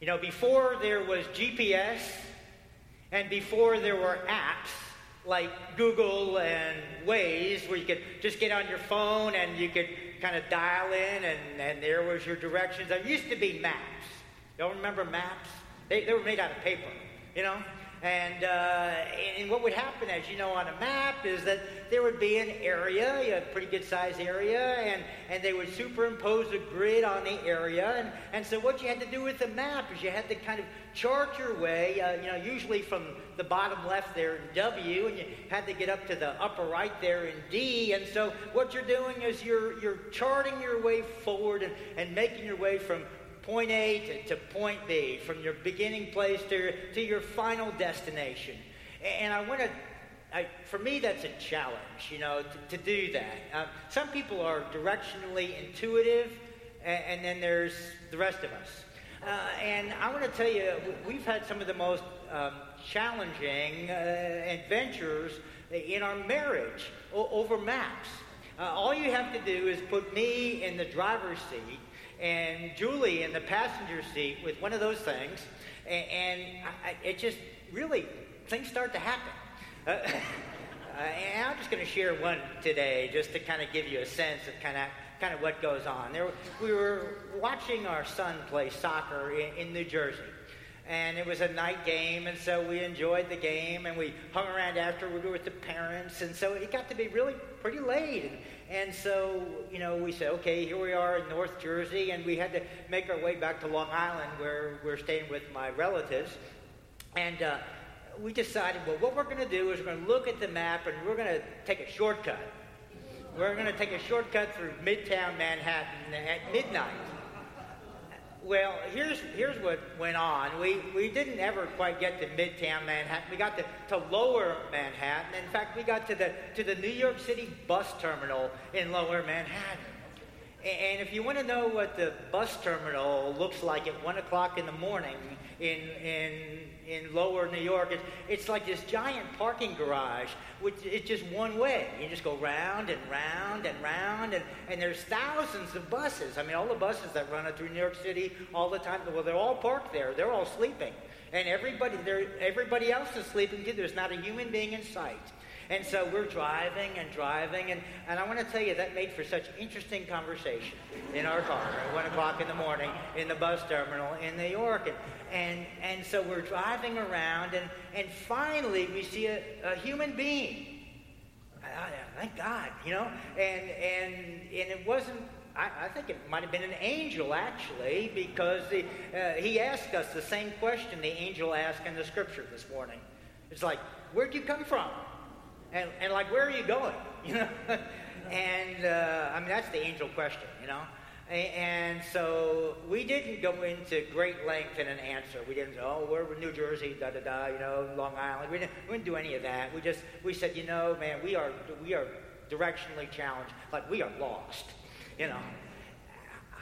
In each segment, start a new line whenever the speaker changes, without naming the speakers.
You know, before there was GPS and before there were apps like Google and Waze, where you could just get on your phone and you could kind of dial in and, and there was your directions. There used to be maps. Y'all remember maps? They, they were made out of paper, you know? And, uh, and what would happen, as you know, on a map is that there would be an area, a pretty good sized area, and, and they would superimpose a grid on the area. And, and so what you had to do with the map is you had to kind of chart your way, uh, you know, usually from the bottom left there in W, and you had to get up to the upper right there in D. And so what you're doing is you're, you're charting your way forward and, and making your way from point A to, to point B, from your beginning place to, to your final destination. And I want to I, for me, that's a challenge, you know, to, to do that. Um, some people are directionally intuitive, and, and, then there's the rest of us. Uh, and I want to tell you, we've had some of the most um, challenging uh, adventures in our marriage o- over maps. Uh, all you have to do is put me in the driver's seat and Julie in the passenger seat with one of those things, and, and I, it just really, things start to happen. Uh, uh, and I'm just going to share one today just to kind of give you a sense of kind of kind of what goes on. There, we were watching our son play soccer in, in New Jersey and it was a night game, and so we enjoyed the game, and we hung around after we were with the parents, and so it got to be really pretty late. And, and so, you know, we said, okay, here we are in North Jersey, and we had to make our way back to Long Island, where we're staying with my relatives. And uh, we decided, well, what we're going to do is we're going to look at the map, and we're going to take a shortcut. We're going to take a shortcut through Midtown Manhattan at midnight. Well, here's, here's what went on. We, we didn't ever quite get to Midtown Manhattan. We got to, to Lower Manhattan. In fact, we got to the, to the New York City bus terminal in Lower Manhattan. And if you want to know what the bus terminal looks like at 1 o'clock in the morning in, in, in lower New York, it's, it's like this giant parking garage, which it's just one way. You just go round and round and round, and, and there's thousands of buses. I mean, all the buses that run through New York City all the time, well, they're all parked there. They're all sleeping. And everybody, everybody else is sleeping too. There's not a human being in sight. And so we're driving and driving, and, and I want to tell you that made for such interesting conversation in our car at 1 o'clock in the morning in the bus terminal in New York. And, and, and so we're driving around, and, and finally we see a, a human being. thank God, you know? And, and, and it wasn't I, think it might have been an angel, actually, because the, uh, he asked us the same question the angel asked in the scripture this morning. It's like, Where'd you come from? And, and like, where are you going? You know? and uh, I mean, that's the angel question, you know? And so we didn't go into great length in an answer. We didn't say, oh, we're New Jersey, da da da, you know, Long Island. We didn't, we didn't do any of that. We just, we said, you know, man, we are, we are directionally challenged. Like, we are lost, you know.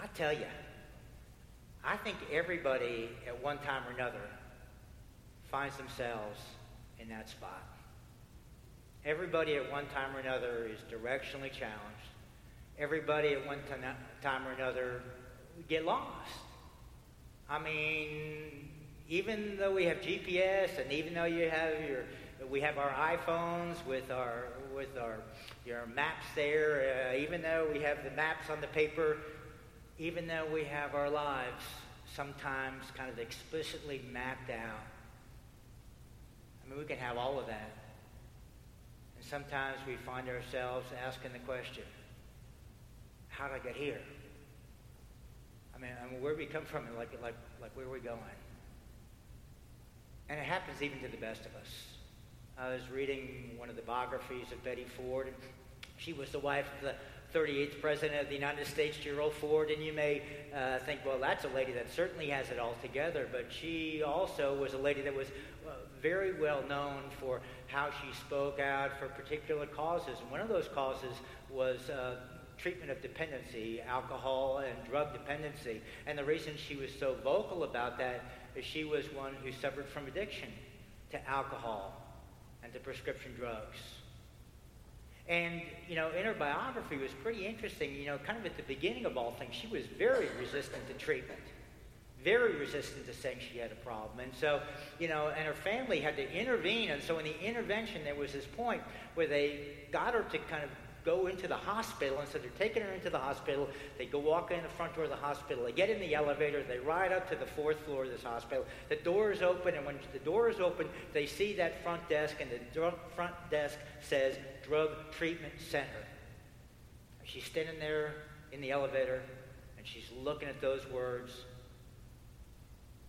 I tell you, I think everybody at one time or another finds themselves in that spot. Everybody at one time or another is directionally challenged. Everybody at one time or another get lost. I mean, even though we have GPS and even though you have your we have our iPhones with our with our your maps there, uh, even though we have the maps on the paper, even though we have our lives sometimes kind of explicitly mapped out. I mean, we can have all of that sometimes we find ourselves asking the question, how did I get here? I mean, I mean where we come from and like, like, like where are we going? And it happens even to the best of us. I was reading one of the biographies of Betty Ford. And She was the wife of the 38th President of the United States, Gerald Ford, and you may uh, think, well, that's a lady that certainly has it all together, but she also was a lady that was uh, very well known for how she spoke out for particular causes. And one of those causes was uh, treatment of dependency, alcohol and drug dependency. And the reason she was so vocal about that is she was one who suffered from addiction to alcohol and to prescription drugs. And, you know, in her biography was pretty interesting. You know, kind of at the beginning of all things, she was very resistant to treatment very resistant to saying she had a problem. And so, you know, and her family had to intervene. And so in the intervention, there was this point where they got her to kind of go into the hospital. And so they're taking her into the hospital. They go walk in the front door of the hospital. They get in the elevator. They ride up to the fourth floor of this hospital. The door is open. And when the door is open, they see that front desk. And the front desk says Drug Treatment Center. She's standing there in the elevator. And she's looking at those words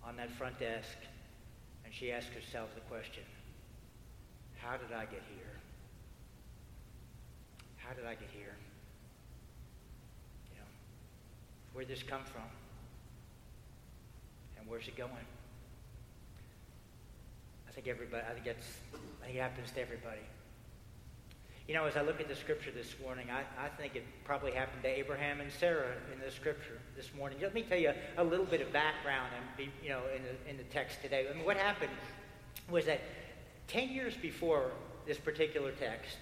on that front desk. And she asked herself the question, how did I get here? How did I get here? You know, where'd this come from? And where's it going? I think everybody, I think that's, I think it happens to everybody. You know, as I look at the scripture this morning, I, I think it probably happened to Abraham and Sarah in the scripture this morning. Let me tell you a, little bit of background and be, you know, in the, in the text today. I mean, what happened was that 10 years before this particular text,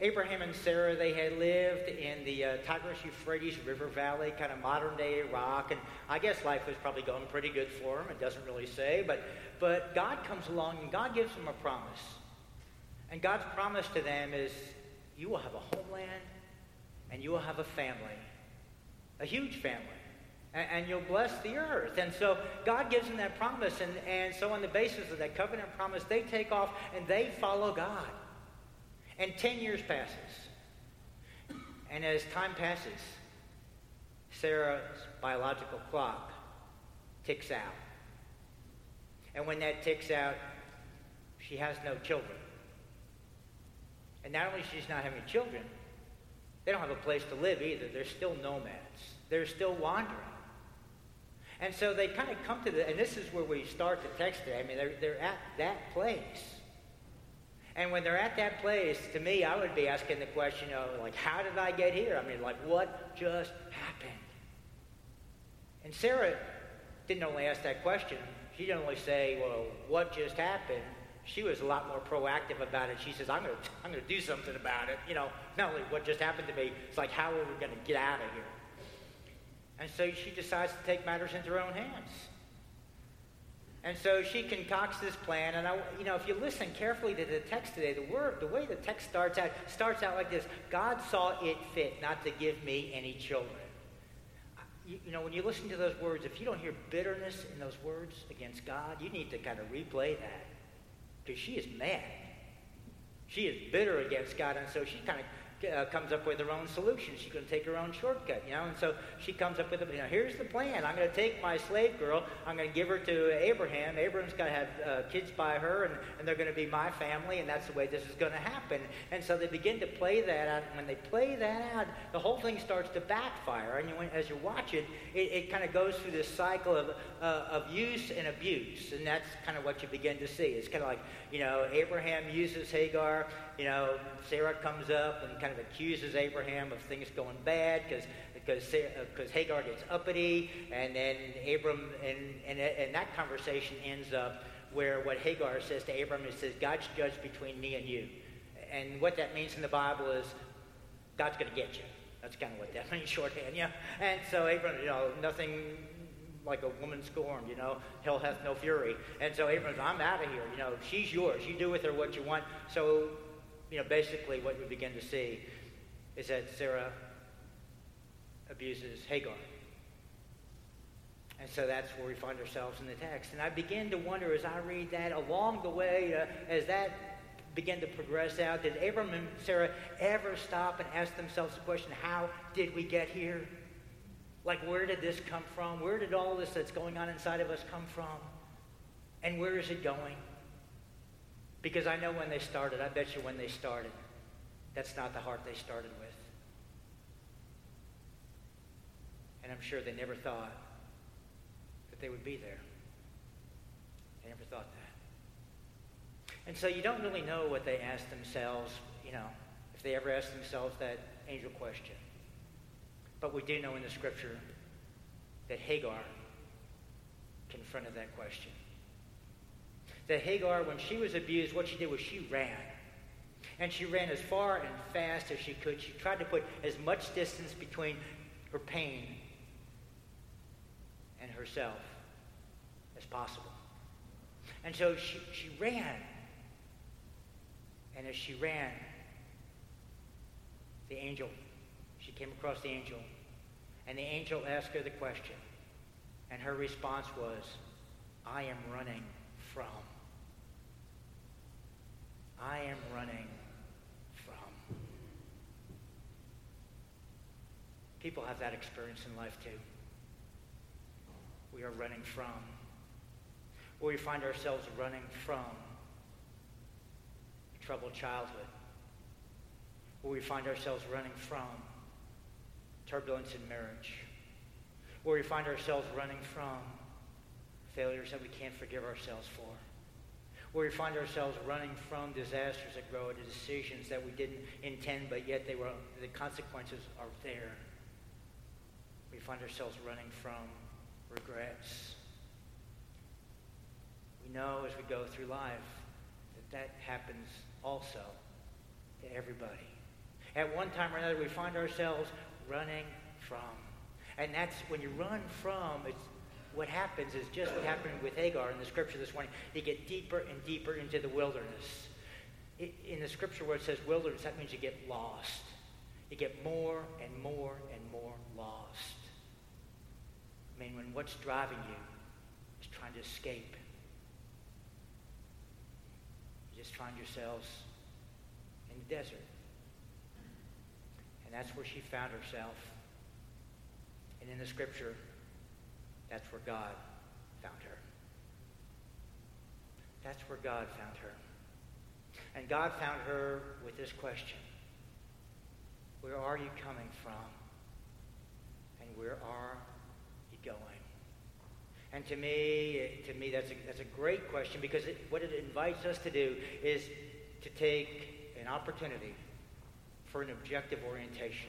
Abraham and Sarah, they had lived in the uh, Tigris Euphrates River Valley, kind of modern day Iraq, and I guess life was probably going pretty good for them. It doesn't really say, but, but God comes along and God gives them a promise. And God's promise to them is you will have a homeland and you will have a family, a huge family. And, you'll bless the earth. And so God gives them that promise. And, and so, on the basis of that covenant promise, they take off and they follow God. And 10 years passes. And as time passes, Sarah's biological clock ticks out. And when that ticks out, she has no children. And not only she's not having children, they don't have a place to live either. They're still nomads. They're still wandering. And so they kind of come to the, and this is where we start the text today. I mean, they're, they're at that place. And when they're at that place, to me, I would be asking the question of, like, how did I get here? I mean, like, what just happened? And Sarah didn't only ask that question, she didn't only say, well, what just happened? She was a lot more proactive about it. She says, I'm going to I'm going to do something about it. You know, not only what just happened to me, it's like, how are we going to get out of here? And so she decides to take matters into her own hands. And so she concocts this plan, and I, you know, if you listen carefully to the text today, the word, the way the text starts out, starts out like this: God saw it fit not to give me any children. You, you know, when you listen to those words, if you don't hear bitterness in those words against God, you need to kind of replay that, because she is mad. She is bitter against God, and so she kind of uh, comes up with her own solution. She's going to take her own shortcut, you know. And so she comes up with, you know, here's the plan. I'm going to take my slave girl. I'm going to give her to Abraham. Abraham's going to have uh, kids by her, and, and they're going to be my family, and that's the way this is going to happen. And so they begin to play that out. When they play that out, the whole thing starts to backfire. And you, as you watch it, it, it kind of goes through this cycle of, uh, of use and abuse. And that's kind of what you begin to see. It's kind of like, you know, Abraham uses Hagar. You know, Sarah comes up and kind of accuses Abraham of things going bad because because Hagar gets uppity, and then Abram and, and and that conversation ends up where what Hagar says to Abram is says God's judged between me and you, and what that means in the Bible is God's going to get you. That's kind of what that means, shorthand, yeah. And so Abram, you know, nothing like a woman scorned, you know, hell hath no fury. And so Abram's, I'm out of here, you know, she's yours. You do with her what you want. So, you know, basically what we begin to see is that Sarah abuses Hagar. And so that's where we find ourselves in the text. And I begin to wonder as I read that along the way, uh, as that began to progress out, did Abram and Sarah ever stop and ask themselves the question, how did we get here? Like, where did this come from? Where did all this that's going on inside of us come from? And where is it going? Because I know when they started, I bet you when they started, that's not the heart they started with. And I'm sure they never thought that they would be there. They never thought that. And so you don't really know what they asked themselves, you know, if they ever asked themselves that angel question. But we do know in the scripture that Hagar confronted that question. That Hagar, when she was abused, what she did was she ran. And she ran as far and fast as she could. She tried to put as much distance between her pain and herself as possible. And so she, she ran. And as she ran, the angel, she came across the angel, and the angel asked her the question. And her response was, I am running from. I am running from. People have that experience in life too. We are running from. Or we find ourselves running from a troubled childhood. Or we find ourselves running from turbulence in marriage. Or we find ourselves running from failures that we can't forgive ourselves for where we find ourselves running from disasters that grow into decisions that we didn't intend, but yet they were, the consequences are there. We find ourselves running from regrets. We know as we go through life that that happens also to everybody. At one time or another, we find ourselves running from. And that's when you run from, it's what happens is just what happened with Hagar in the scripture this morning. You get deeper and deeper into the wilderness. In the scripture where it says wilderness, that means you get lost. You get more and more and more lost. I mean, when what's driving you is trying to escape, you just find yourselves in the desert. And that's where she found herself. And in the scripture, that's where God found her. That's where God found her. And God found her with this question. Where are you coming from? And where are you going? And to me, to me, that's a, that's a great question because it, what it invites us to do is to take an opportunity for an objective orientation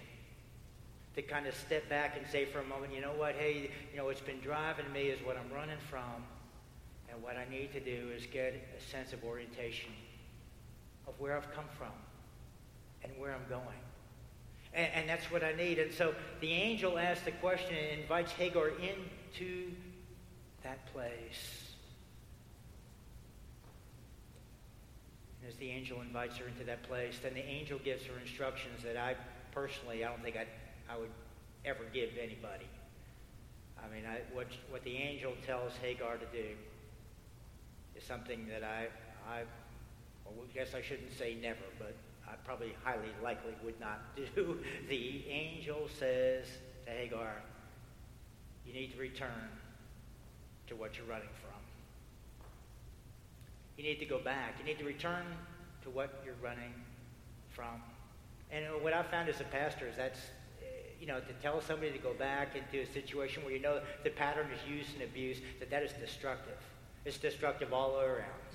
to kind of step back and say for a moment, you know what, hey, you know, what's been driving me is what I'm running from. And what I need to do is get a sense of orientation of where I've come from and where I'm going. And, and that's what I need. And so the angel asks the question and invites Hagar into that place. And as the angel invites her into that place, then the angel gives her instructions that I personally, I don't think I'd I would ever give to anybody. I mean, I, what, what the angel tells Hagar to do is something that I, I well, I guess I shouldn't say never, but I probably highly likely would not do. The angel says to Hagar, you need to return to what you're running from. You need to go back. You need to return to what you're running from. And what I found as a pastor is that's you know, to tell somebody to go back into a situation where you know the pattern is use and abuse, that that is destructive. It's destructive all around.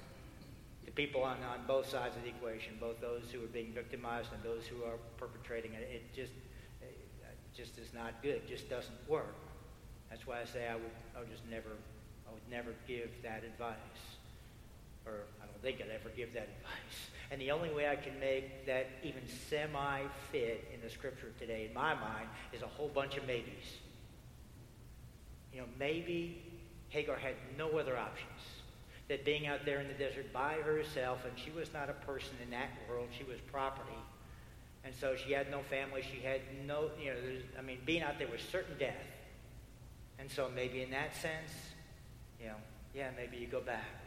The people on, on both sides of the equation, both those who are being victimized and those who are perpetrating it, it just, it just is not good. It just doesn't work. That's why I say I would, I would just never, I would never give that advice. Or I don't think I'd ever give that advice. And the only way I can make that even semi fit in the scripture today, in my mind, is a whole bunch of maybes. You know, maybe Hagar had no other options. That being out there in the desert by herself, and she was not a person in that world, she was property. And so she had no family. She had no, you know, I mean, being out there was certain death. And so maybe in that sense, you know, yeah, maybe you go back.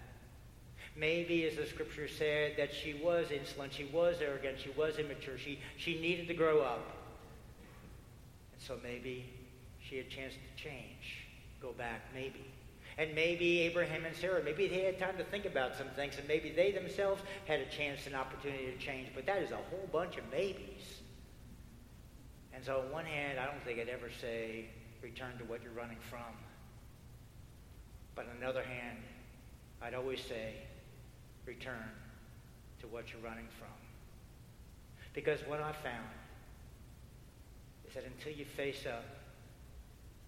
Maybe, as the scripture said, that she was insolent, she was arrogant, she was immature, she, she needed to grow up. And so maybe she had a chance to change, go back, maybe. And maybe Abraham and Sarah, maybe they had time to think about some things, and maybe they themselves had a chance and opportunity to change. But that is a whole bunch of maybes. And so, on one hand, I don't think I'd ever say, return to what you're running from. But on the other hand, I'd always say, return to what you're running from. Because what I found is that until you face up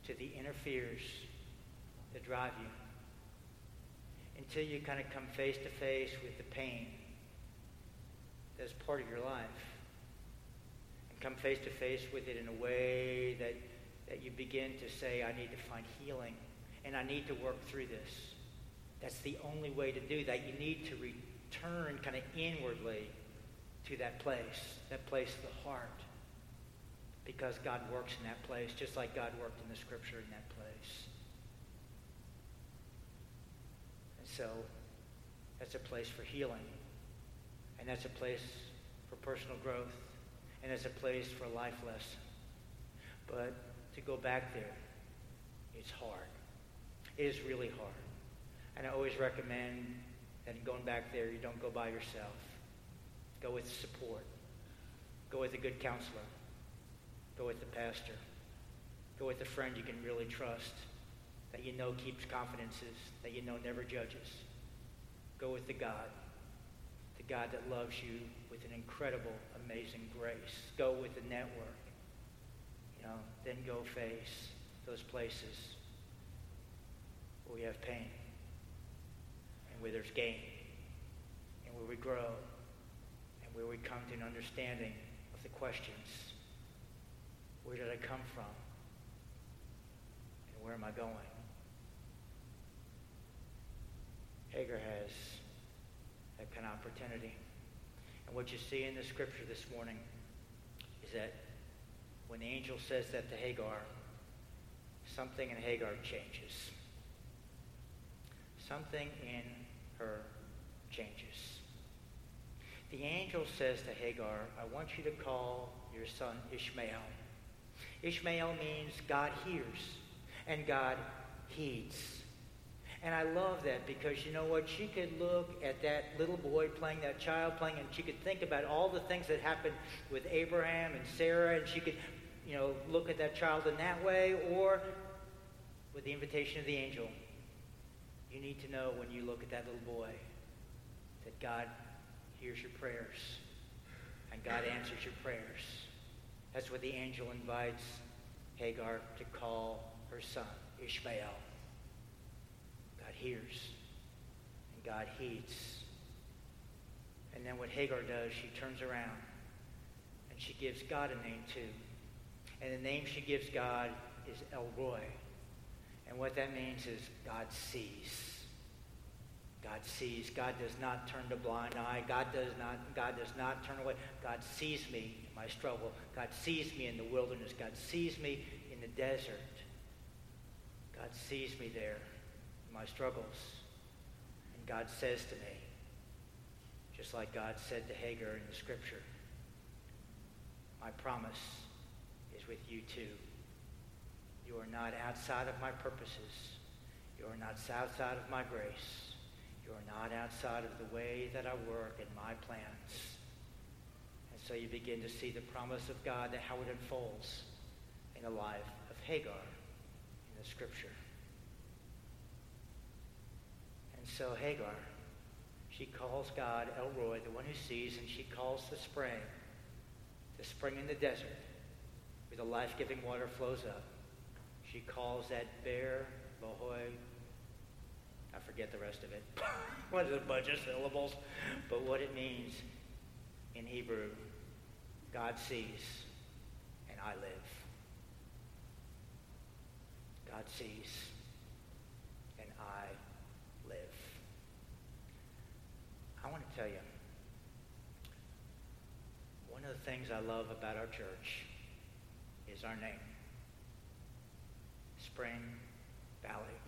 to the inner fears that drive you, until you kind of come face to face with the pain that's part of your life, and come face to face with it in a way that, that you begin to say, I need to find healing, and I need to work through this That's the only way to do that. You need to return kind of inwardly to that place, that place of the heart. Because God works in that place, just like God worked in the scripture in that place. And so that's a place for healing. And that's a place for personal growth. And it's a place for life lesson. But to go back there, it's hard. It is really hard. And I always recommend that in going back there, you don't go by yourself. Go with support. Go with a good counselor. Go with the pastor. Go with a friend you can really trust, that you know keeps confidences, that you know never judges. Go with the God, the God that loves you with an incredible, amazing grace. Go with the network. You know, then go face those places where we have pain where there's gain and where we grow and where we come to an understanding of the questions. Where did I come from? And where am I going? Hagar has that kind of opportunity. And what you see in the scripture this morning is that when the angel says that to Hagar, something in Hagar changes. Something in her changes. The angel says to Hagar, I want you to call your son Ishmael. Ishmael means God hears and God heeds. And I love that because you know what? She could look at that little boy playing, that child playing, and she could think about all the things that happened with Abraham and Sarah, and she could, you know, look at that child in that way, or with the invitation of the angel. You need to know when you look at that little boy that God hears your prayers and God answers your prayers. That's what the angel invites Hagar to call her son, Ishmael God hears and God heeds. And then what Hagar does, she turns around and she gives God a name too. And the name she gives God is El Roi. And what that means is God sees. God sees. God does not turn a blind eye. God does not, God does not turn away. God sees me in my struggle. God sees me in the wilderness. God sees me in the desert. God sees me there in my struggles. And God says to me, just like God said to Hagar in the scripture, my promise is with you too. You are not outside of my purposes. You are not outside of my grace. You are not outside of the way that I work and my plans. And so you begin to see the promise of God and how it unfolds in the life of Hagar in the scripture. And so Hagar, she calls God El Roi, the one who sees, and she calls the spring, the spring in the desert, where the life-giving water flows up. She calls that Beer Lahai. I forget the rest of it. what is a bunch of syllables? But what it means in Hebrew, God sees and I live. God sees and I live. I want to tell you, one of the things I love about our church is our name, Spring Valley.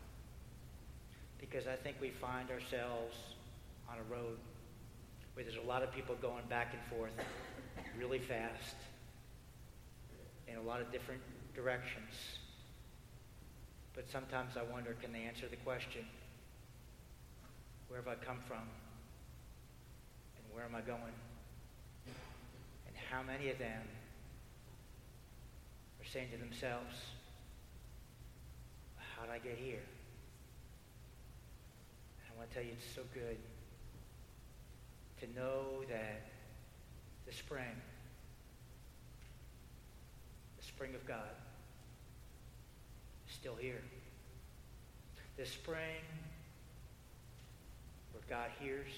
Because I think we find ourselves on a road where there's a lot of people going back and forth really fast in a lot of different directions. But sometimes I wonder, can they answer the question, where have I come from? And where am I going? And how many of them are saying to themselves, how did I get here? Want to tell you, it's so good to know that the spring, the spring of God, is still here. The spring where God hears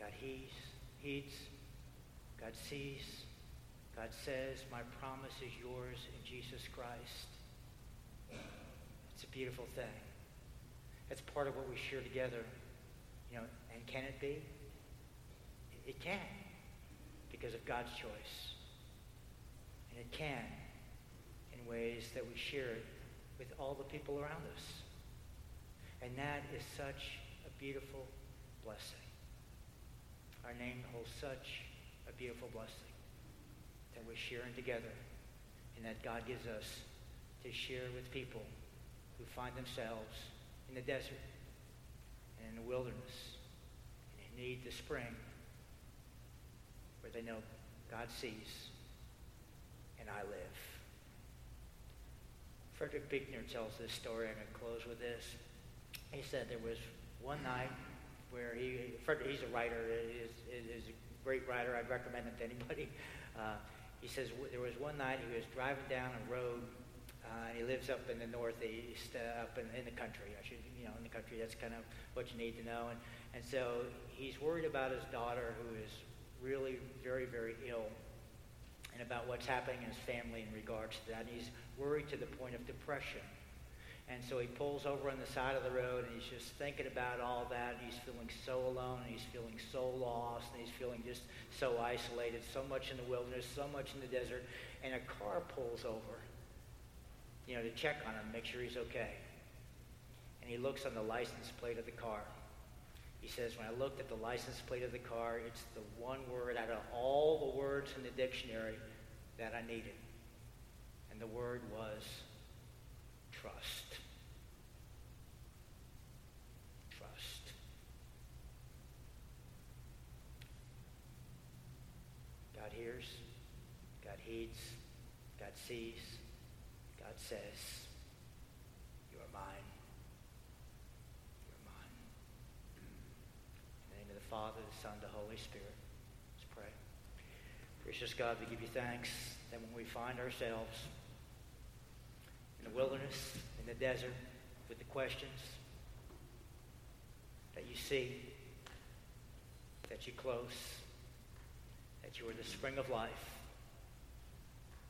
God heeds, heeds, God sees, God says, my promise is yours in Jesus Christ. It's a beautiful thing. It's part of what we share together. You know, and can it be? It can, because of God's choice. And it can in ways that we share it with all the people around us. And that is such a beautiful blessing. Our name holds such a beautiful blessing that we're sharing together and that God gives us to share with people who find themselves in the desert and in the wilderness and they need the spring where they know God sees and I live. Frederick Buechner tells this story. I'm going to close with this. He said there was one night where he, Frederick, he's a writer, is, is a great writer. I'd recommend it to anybody. Uh, he says there was one night he was driving down a road. Uh, he lives up in the northeast, uh, up in, in the country. I should, you know, in the country. That's kind of what you need to know. And and so he's worried about his daughter, who is really very, very ill, and about what's happening in his family in regards to that. And he's worried to the point of depression. And so he pulls over on the side of the road and he's just thinking about all that. And he's feeling so alone and he's feeling so lost and he's feeling just so isolated, so much in the wilderness, so much in the desert. And a car pulls over, you know, to check on him, make sure he's okay. And he looks on the license plate of the car. He says, when I looked at the license plate of the car, it's the one word out of all the words in the dictionary that I needed. And the word was trust. Trust. God hears, God heeds, God sees, God says, You are mine. You are mine. In the name of the Father, the Son, the Holy Spirit. Let's pray. Gracious God, we give you thanks that when we find ourselves in the wilderness, in the desert, with the questions that you see, that you close, that you are the spring of life,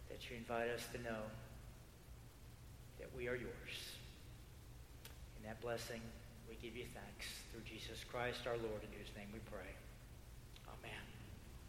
that you invite us to know that we are yours. In that blessing, we give you thanks through Jesus Christ our Lord, in whose name we pray. Amen.